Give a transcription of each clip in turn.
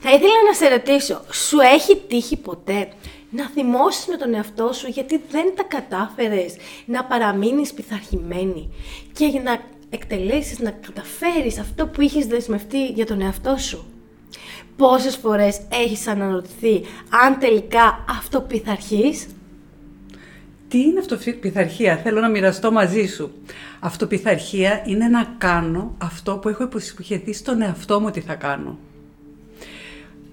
Θα ήθελα να σε ρωτήσω, σου έχει τύχει ποτέ να θυμώσεις με τον εαυτό σου γιατί δεν τα κατάφερες να παραμείνεις πειθαρχημένη και για να εκτελέσεις, να καταφέρεις αυτό που είχες δεσμευτεί για τον εαυτό σου; Πόσες φορές έχεις αναρωτηθεί αν τελικά αυτοπιθαρχείς τι είναι αυτοπιθαρχία, θέλω να μοιραστώ μαζί σου. Αυτοπιθαρχία είναι να κάνω αυτό που έχω υποσχεθεί στον εαυτό μου ότι θα κάνω.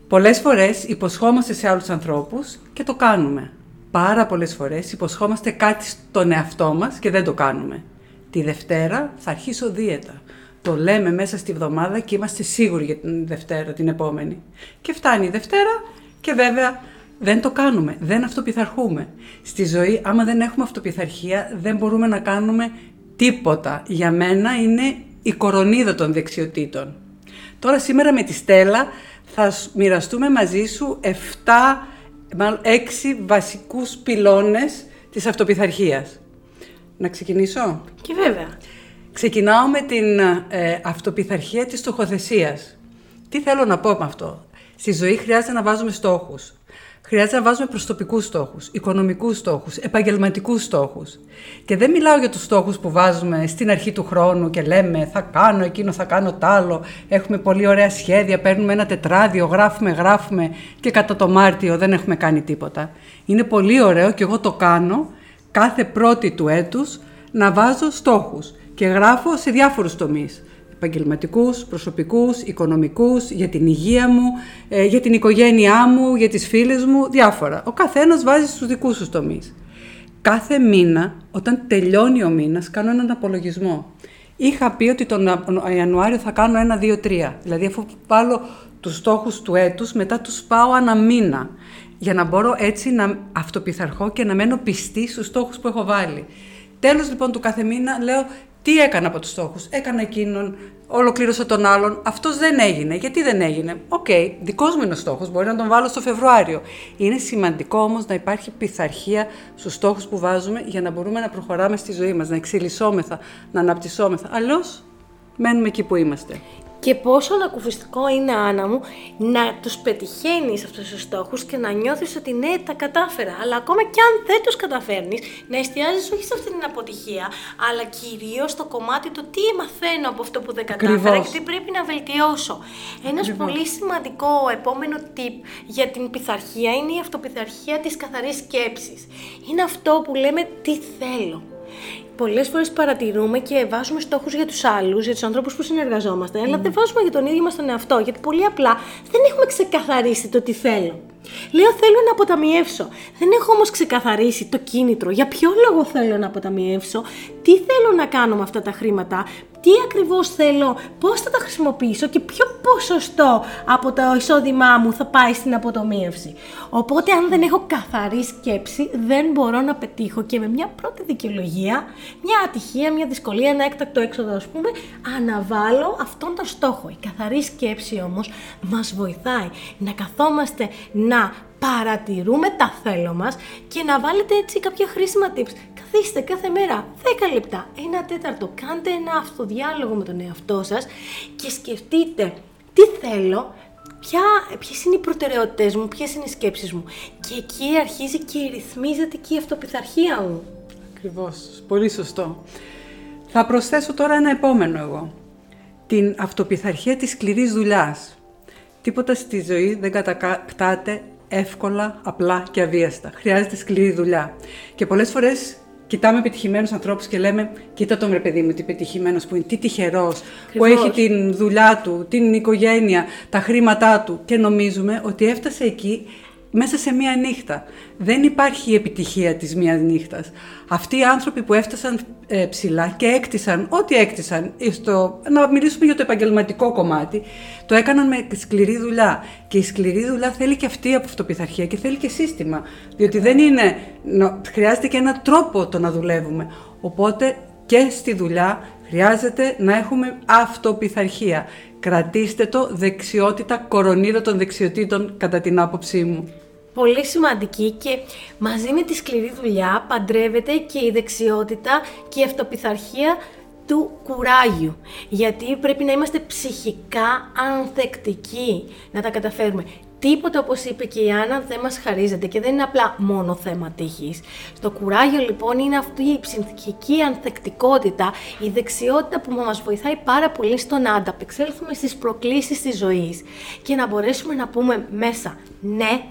Πολλές φορές υποσχόμαστε σε άλλους ανθρώπους και το κάνουμε. Πάρα πολλές φορές υποσχόμαστε κάτι στον εαυτό μας και δεν το κάνουμε. Τη Δευτέρα θα αρχίσω δίαιτα. Το λέμε μέσα στη βδομάδα και είμαστε σίγουροι για την Δευτέρα, την επόμενη. Και φτάνει η Δευτέρα και βέβαια δεν το κάνουμε, δεν αυτοπιθαρχούμε. Στη ζωή, άμα δεν έχουμε αυτοπιθαρχία, δεν μπορούμε να κάνουμε τίποτα. Για μένα είναι η κορονίδα των δεξιοτήτων. Τώρα σήμερα με τη Στέλλα θα μοιραστούμε μαζί σου 7, 6 βασικούς πυλώνες της αυτοπιθαρχίας. Να ξεκινήσω; Και βέβαια. Ξεκινάω με την ε, αυτοπιθαρχία της στοχοθεσίας. Τι θέλω να πω με αυτό; Στη ζωή χρειάζεται να βάζουμε στόχους. Χρειάζεται να βάζουμε προσωπικούς στόχους, οικονομικούς στόχους, επαγγελματικούς στόχους. Και δεν μιλάω για τους στόχους που βάζουμε στην αρχή του χρόνου και λέμε θα κάνω εκείνο, θα κάνω τ' άλλο. Έχουμε πολύ ωραία σχέδια, παίρνουμε ένα τετράδιο, γράφουμε, γράφουμε και κατά το Μάρτιο δεν έχουμε κάνει τίποτα. Είναι πολύ ωραίο και εγώ το κάνω κάθε πρώτη του έτους να βάζω στόχους και γράφω σε διάφορους τομείς επαγγελματικούς, προσωπικούς, οικονομικούς, για την υγεία μου, ε, για την οικογένειά μου, για τις φίλες μου, διάφορα. Ο καθένας βάζει στους δικούς τους τομείς. Κάθε μήνα, όταν τελειώνει ο μήνας, κάνω έναν απολογισμό. Είχα πει ότι τον Ιανουάριο θα κάνω ένα, δύο, τρία. Δηλαδή, αφού βάλω τους στόχους του έτους, μετά τους πάω ένα μήνα. Για να μπορώ έτσι να αυτοπιθαρχώ και να μένω πιστή στους στόχους που έχω βάλει. Τέλος λοιπόν του κάθε μήνα λέω τι έκανα από τους στόχους; Έκανα εκείνον, ολοκλήρωσα τον άλλον. Αυτός δεν έγινε. Γιατί δεν έγινε; OK, okay, δικός μου είναι ο στόχος. Μπορεί να τον βάλω στο Φεβρουάριο. Είναι σημαντικό όμως να υπάρχει πειθαρχία στους στόχους που βάζουμε για να μπορούμε να προχωράμε στη ζωή μας, να εξελισσόμεθα, να αναπτυσσόμεθα. Αλλιώς μένουμε εκεί που είμαστε. Και πόσο ανακουφιστικό είναι, Άννα μου, να τους πετυχαίνεις αυτούς τους στόχους και να νιώθεις ότι ναι, τα κατάφερα. Αλλά ακόμα και αν δεν τους καταφέρνεις, να εστιάζεις όχι σε αυτή την αποτυχία, αλλά κυρίως στο κομμάτι του τι μαθαίνω από αυτό που δεν κατάφερα και τι πρέπει να βελτιώσω. Ένας πολύ σημαντικό επόμενο tip για την πειθαρχία είναι η αυτοπιθαρχία της καθαρής σκέψης. Είναι αυτό που λέμε τι θέλω. Πολλές φορές παρατηρούμε και βάζουμε στόχους για τους άλλους, για τους ανθρώπους που συνεργαζόμαστε, αλλά δεν βάζουμε για τον ίδιο μας τον εαυτό. Γιατί πολύ απλά δεν έχουμε ξεκαθαρίσει το τι θέλω. Λέω θέλω να αποταμιεύσω. Δεν έχω όμως ξεκαθαρίσει το κίνητρο. Για ποιο λόγο θέλω να αποταμιεύσω, τι θέλω να κάνω με αυτά τα χρήματα, τι ακριβώς θέλω, πώς θα τα χρησιμοποιήσω; Και ποιο ποσοστό από το εισόδημά μου θα πάει στην αποτομίευση. Οπότε αν δεν έχω καθαρή σκέψη δεν μπορώ να πετύχω και με μια πρώτη δικαιολογία, μια ατυχία, μια δυσκολία, ένα έκτακτο έξοδο ας πούμε, αναβάλω αυτόν τον στόχο. Η καθαρή σκέψη όμως μας βοηθάει να καθόμαστε να παρατηρούμε τα θέλω μας και να βάλετε έτσι κάποια χρήσιμα tips καθίστε κάθε μέρα 10 λεπτά, ένα τέταρτο, κάντε ένα αυτοδιάλογο με τον εαυτό σας και σκεφτείτε τι θέλω, ποια, ποιες είναι οι προτεραιότητες μου, ποιες είναι οι σκέψεις μου. Και εκεί αρχίζει και ρυθμίζεται και η αυτοπιθαρχία μου. Ακριβώς, πολύ σωστό. Θα προσθέσω τώρα ένα επόμενο εγώ. Την αυτοπιθαρχία της σκληρής δουλειάς. Τίποτα στη ζωή δεν κατακτάται εύκολα, απλά και αβίαστα. Χρειάζεται σκληρή δουλειά. Και πολλές φορές κοιτάμε επιτυχημένους ανθρώπους και λέμε: Κοίτα τον ρε παιδί μου, τι πετυχημένο που είναι, τι τυχερός, που έχει την δουλειά του, την οικογένεια, τα χρήματά του. Και νομίζουμε ότι έφτασε εκεί μέσα σε μία νύχτα. Δεν υπάρχει η επιτυχία της μίας νύχτας. Αυτοί οι άνθρωποι που έφτασαν ε, ψηλά και έκτισαν ό,τι έκτισαν, στο, να μιλήσουμε για το επαγγελματικό κομμάτι, το έκαναν με σκληρή δουλειά. Και η σκληρή δουλειά θέλει και αυτή από αυτοπιθαρχία και θέλει και σύστημα. Διότι δεν είναι, χρειάζεται και ένα τρόπο το να δουλεύουμε. Οπότε και στη δουλειά χρειάζεται να έχουμε αυτοπιθαρχία. Κρατήστε το δεξιότητα, κορονίδα των δεξιοτήτων κατά την άποψή μου. Πολύ σημαντική και μαζί με τη σκληρή δουλειά παντρεύεται και η δεξιότητα και η αυτοπιθαρχία του κουράγιου. Γιατί πρέπει να είμαστε ψυχικά ανθεκτικοί να τα καταφέρουμε. Τίποτα όπως είπε και η Άννα δεν μας χαρίζεται και δεν είναι απλά μόνο θέμα τύχης. Στο κουράγιο λοιπόν είναι αυτή η ψυχική ανθεκτικότητα, η δεξιότητα που μας βοηθάει πάρα πολύ στο να ανταπεξέλθουμε στις προκλήσεις της ζωής και να μπορέσουμε να πούμε μέσα ναι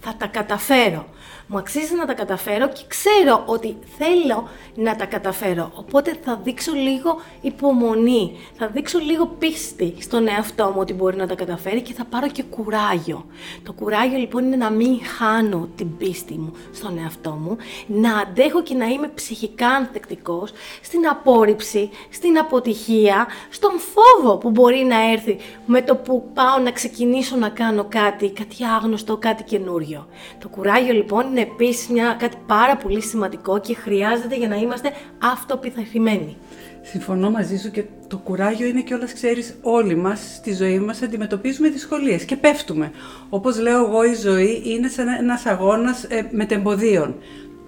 θα τα καταφέρω μου αξίζει να τα καταφέρω και ξέρω ότι θέλω να τα καταφέρω. Οπότε θα δείξω λίγο υπομονή, θα δείξω λίγο πίστη στον εαυτό μου ότι μπορεί να τα καταφέρει και θα πάρω και κουράγιο. Το κουράγιο λοιπόν είναι να μην χάνω την πίστη μου στον εαυτό μου, να αντέχω και να είμαι ψυχικά ανθεκτικός στην απόρριψη, στην αποτυχία, στον φόβο που μπορεί να έρθει με το που πάω να ξεκινήσω να κάνω κάτι, κάτι άγνωστο, κάτι καινούριο. Το κουράγιο λοιπόν είναι είναι επίσης μια, κάτι πάρα πολύ σημαντικό και χρειάζεται για να είμαστε αυτοπιθαρχημένοι. Συμφωνώ μαζί σου και το κουράγιο είναι και όλας ξέρεις όλοι μας στη ζωή μας αντιμετωπίζουμε δυσκολίες και πέφτουμε. Όπως λέω εγώ η ζωή είναι σαν ένας αγώνας ε, μετεμποδίων.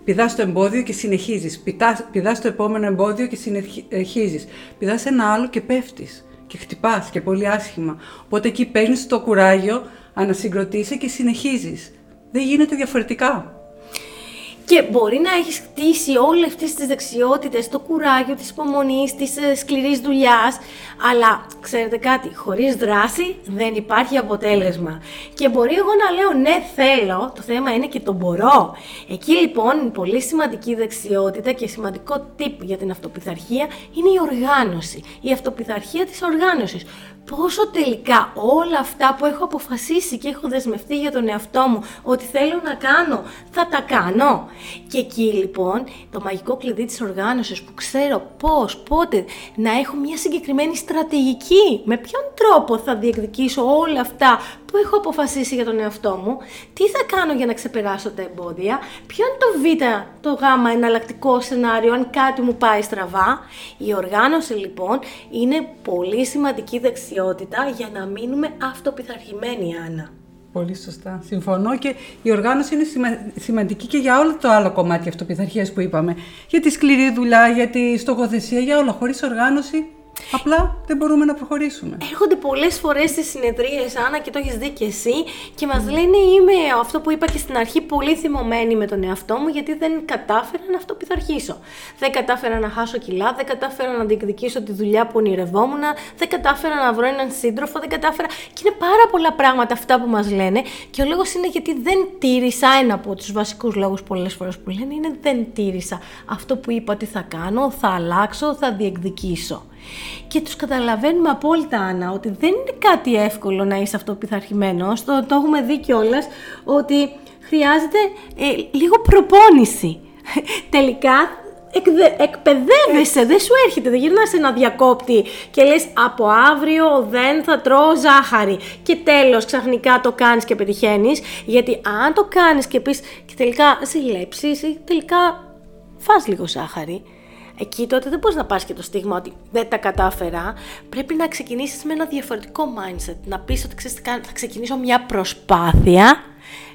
Πηδάς το εμπόδιο και συνεχίζεις. Πηδάς το επόμενο εμπόδιο και συνεχίζεις. Πηδάς ένα άλλο και πέφτεις. Και χτυπάς και πολύ άσχημα. Οπότε εκεί παίρνεις το κουράγιο, ανασυγκροτήσει και συνεχίζεις. Δεν γίνεται διαφορετικά. Και μπορεί να έχεις χτίσει όλες αυτές τις δεξιότητες, το κουράγιο της υπομονής, της ε, σκληρής δουλειάς, αλλά ξέρετε κάτι, χωρίς δράση δεν υπάρχει αποτέλεσμα. Και μπορεί εγώ να λέω ναι, θέλω, το θέμα είναι και το μπορώ. Εκεί λοιπόν, πολύ σημαντική δεξιότητα και σημαντικό tip για την αυτοπιθαρχία είναι η οργάνωση. Η αυτοπιθαρχία της οργάνωσης πόσο τελικά όλα αυτά που έχω αποφασίσει και έχω δεσμευτεί για τον εαυτό μου ότι θέλω να κάνω, θα τα κάνω. Και εκεί λοιπόν το μαγικό κλειδί της οργάνωσης που ξέρω πώς, πότε να έχω μια συγκεκριμένη στρατηγική, με ποιον τρόπο θα διεκδικήσω όλα αυτά που έχω αποφασίσει για τον εαυτό μου, τι θα κάνω για να ξεπεράσω τα εμπόδια, ποιο είναι το β, το γ εναλλακτικό σενάριο αν κάτι μου πάει στραβά. Η οργάνωση λοιπόν είναι πολύ σημαντική δεξιότητα για να μείνουμε αυτοπιθαρχημένοι, Άννα. Πολύ σωστά. Συμφωνώ και η οργάνωση είναι σημαντική και για όλο το άλλο κομμάτι αυτοπιθαρχίας που είπαμε. Για τη σκληρή δουλειά, για τη στοχοθεσία, για όλα. Χωρίς οργάνωση Απλά δεν μπορούμε να προχωρήσουμε. Έρχονται πολλές φορές στις συνεδρίες, Άννα, και το έχεις δει και εσύ, και μας λένε είμαι αυτό που είπα και στην αρχή, πολύ θυμωμένη με τον εαυτό μου, γιατί δεν κατάφερα να αυτοπιθαρχήσω. Δεν κατάφερα να χάσω κιλά, δεν κατάφερα να διεκδικήσω τη δουλειά που ονειρευόμουν, δεν κατάφερα να βρω έναν σύντροφο, δεν κατάφερα. Και είναι πάρα πολλά πράγματα αυτά που μας λένε, και ο λόγος είναι γιατί δεν τήρησα ένα από τους βασικούς λόγους πολλές φορές που λένε είναι δεν τήρησα αυτό που είπα ότι θα κάνω, θα αλλάξω, θα διεκδικήσω. Και τους καταλαβαίνουμε απόλυτα, Άννα, ότι δεν είναι κάτι εύκολο να είσαι αυτοπιθαρχημένος. Το, το έχουμε δει κιόλας ότι χρειάζεται ε, λίγο προπόνηση. Τελικά εκδε, εκπαιδεύεσαι, δεν σου έρχεται, δεν γυρνάς σε ένα διακόπτη και λες από αύριο δεν θα τρώω ζάχαρη και τέλος ξαφνικά το κάνεις και πετυχαίνεις γιατί αν το κάνεις και πεις και τελικά ζηλέψεις ή τελικά φας λίγο ζάχαρη εκεί τότε δεν μπορείς να πάρεις και το στίγμα ότι δεν τα κατάφερα. Πρέπει να ξεκινήσεις με ένα διαφορετικό mindset. Να πεις ότι ξέρεις, θα ξεκινήσω μια προσπάθεια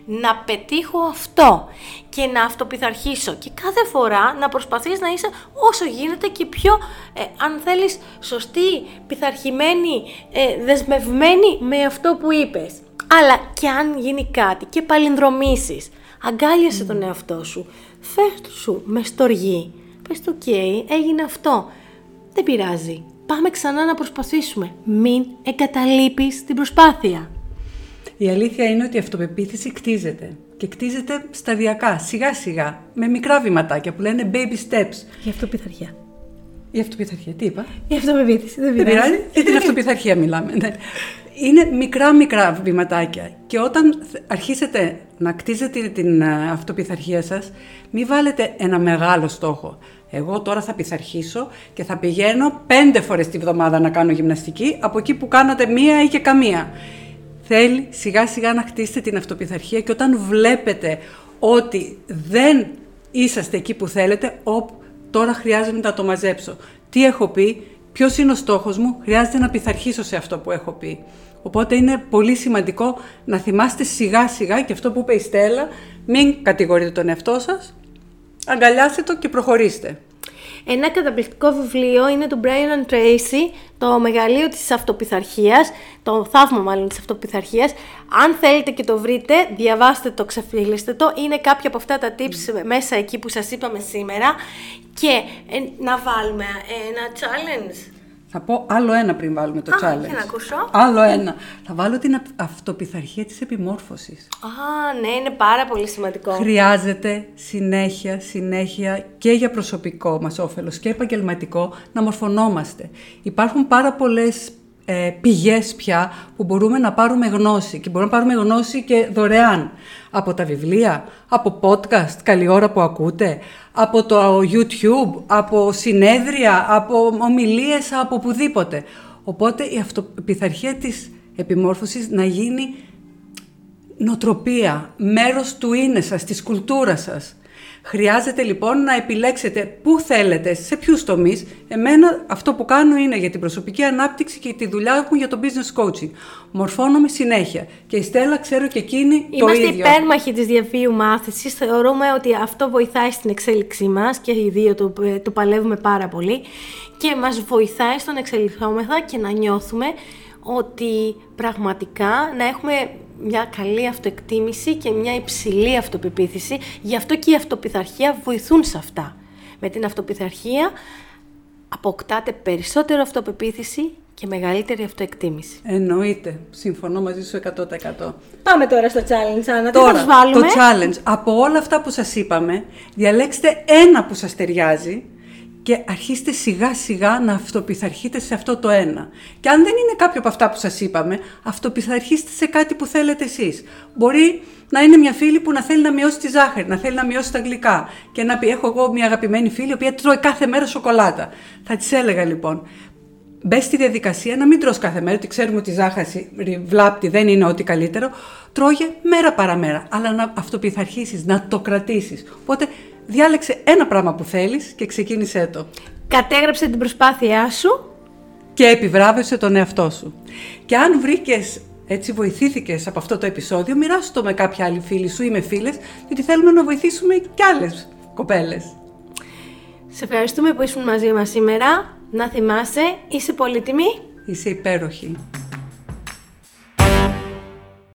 να πετύχω αυτό και να αυτοπιθαρχήσω και κάθε φορά να προσπαθείς να είσαι όσο γίνεται και πιο, ε, αν θέλεις, σωστή, πειθαρχημένη, ε, δεσμευμένη με αυτό που είπες. Αλλά και αν γίνει κάτι και παλινδρομήσεις, αγκάλιασε τον εαυτό σου, φέρ σου μες στοργή πες το ok, έγινε αυτό. Δεν πειράζει. Πάμε ξανά να προσπαθήσουμε. Μην εγκαταλείπεις την προσπάθεια. Η αλήθεια είναι ότι η αυτοπεποίθηση κτίζεται. Και κτίζεται σταδιακά, σιγά σιγά, με μικρά βηματάκια που λένε baby steps. Η αυτοπιθαρχία. Η αυτοπιθαρχία, τι είπα; Η αυτοπεποίθηση, δεν πειράζει. Για την αυτοπιθαρχία μιλάμε, ναι. Είναι μικρά μικρά βηματάκια και όταν αρχίσετε να κτίζετε την ε, αυτοπιθαρχία σας, μην βάλετε ένα μεγάλο στόχο. Εγώ τώρα θα πειθαρχήσω και θα πηγαίνω πέντε φορές τη βδομάδα να κάνω γυμναστική από εκεί που κάνατε μία ή και καμία. Θέλει σιγά σιγά να χτίσετε την αυτοπιθαρχία και όταν βλέπετε ότι δεν είσαστε εκεί που θέλετε, οπ, τώρα χρειάζεται να το μαζέψω. Τι έχω πει, ποιος είναι ο στόχος μου, χρειάζεται να πειθαρχήσω σε αυτό που έχω πει. Οπότε είναι πολύ σημαντικό να θυμάστε σιγά σιγά και αυτό που είπε η Στέλλα, μην κατηγορείτε τον εαυτό σας, αγκαλιάστε το και προχωρήστε. Ένα καταπληκτικό βιβλίο είναι του Brian Tracy, το μεγαλείο της αυτοπιθαρχίας, το θαύμα μάλλον της αυτοπιθαρχίας. Αν θέλετε και το βρείτε, διαβάστε το, ξεφύγλεστε το. Είναι κάποια από αυτά τα tips μέσα εκεί που σας είπαμε σήμερα. Και ε, να βάλουμε ένα challenge. Θα πω άλλο ένα πριν βάλουμε το Α, challenge. για να ακούσω. Άλλο ένα. Θα βάλω την αυτοπιθαρχία της επιμόρφωσης. Α, ναι, είναι πάρα πολύ σημαντικό. Χρειάζεται συνέχεια, συνέχεια και για προσωπικό μας όφελος και επαγγελματικό να μορφωνόμαστε. Υπάρχουν πάρα πολλές ε, πηγές πια που μπορούμε να πάρουμε γνώση και μπορούμε να πάρουμε γνώση και δωρεάν. Από τα βιβλία, από podcast, καλή ώρα που ακούτε, από το YouTube, από συνέδρια, από ομιλίες, από οπουδήποτε. Οπότε η αυτοπιθαρχία της επιμόρφωσης να γίνει νοτροπία, μέρος του είναι σας, της κουλτούρας σας. Χρειάζεται λοιπόν να επιλέξετε πού θέλετε, σε ποιους τομείς. Εμένα αυτό που κάνω είναι για την προσωπική ανάπτυξη και τη δουλειά μου για το business coaching. Μορφώνομαι συνέχεια. Και η Στέλλα ξέρω και εκείνη Είμαστε το ίδιο. Είμαστε υπέρμαχοι της διαβίου μάθησης. Θεωρούμε ότι αυτό βοηθάει στην εξέλιξή μας και οι δύο το, το παλεύουμε πάρα πολύ και μας βοηθάει στο να εξελιχθόμεθα και να νιώθουμε ότι πραγματικά να έχουμε μια καλή αυτοεκτίμηση και μια υψηλή αυτοπεποίθηση. Γι' αυτό και η αυτοπιθαρχία βοηθούν σε αυτά. Με την αυτοπιθαρχία αποκτάτε περισσότερο αυτοπεποίθηση και μεγαλύτερη αυτοεκτίμηση. Εννοείται. Συμφωνώ μαζί σου 100%. Πάμε τώρα στο challenge, Άννα. Τώρα, Τι θα βάλουμε; το challenge. Από όλα αυτά που σας είπαμε, διαλέξτε ένα που σας ταιριάζει και αρχίστε σιγά σιγά να αυτοπιθαρχείτε σε αυτό το ένα. Και αν δεν είναι κάποιο από αυτά που σας είπαμε, αυτοπιθαρχήστε σε κάτι που θέλετε εσείς. Μπορεί να είναι μια φίλη που να θέλει να μειώσει τη ζάχαρη, να θέλει να μειώσει τα γλυκά και να πει έχω εγώ μια αγαπημένη φίλη η οποία τρώει κάθε μέρα σοκολάτα. Θα της έλεγα λοιπόν, μπες στη διαδικασία να μην τρως κάθε μέρα, ότι ξέρουμε ότι η ζάχαρη βλάπτει, δεν είναι ό,τι καλύτερο. Τρώγε μέρα παραμέρα, αλλά να αυτοπιθαρχήσεις, να το κρατήσεις. Οπότε διάλεξε ένα πράγμα που θέλεις και ξεκίνησέ το. Κατέγραψε την προσπάθειά σου. Και επιβράβευσε τον εαυτό σου. Και αν βρήκες, έτσι βοηθήθηκες από αυτό το επεισόδιο, μοιράσου το με κάποια άλλη φίλη σου ή με φίλες, γιατί θέλουμε να βοηθήσουμε κι άλλες κοπέλες. Σε ευχαριστούμε που ήσουν μαζί μας σήμερα. Να θυμάσαι, είσαι πολύτιμη. Είσαι υπέροχη.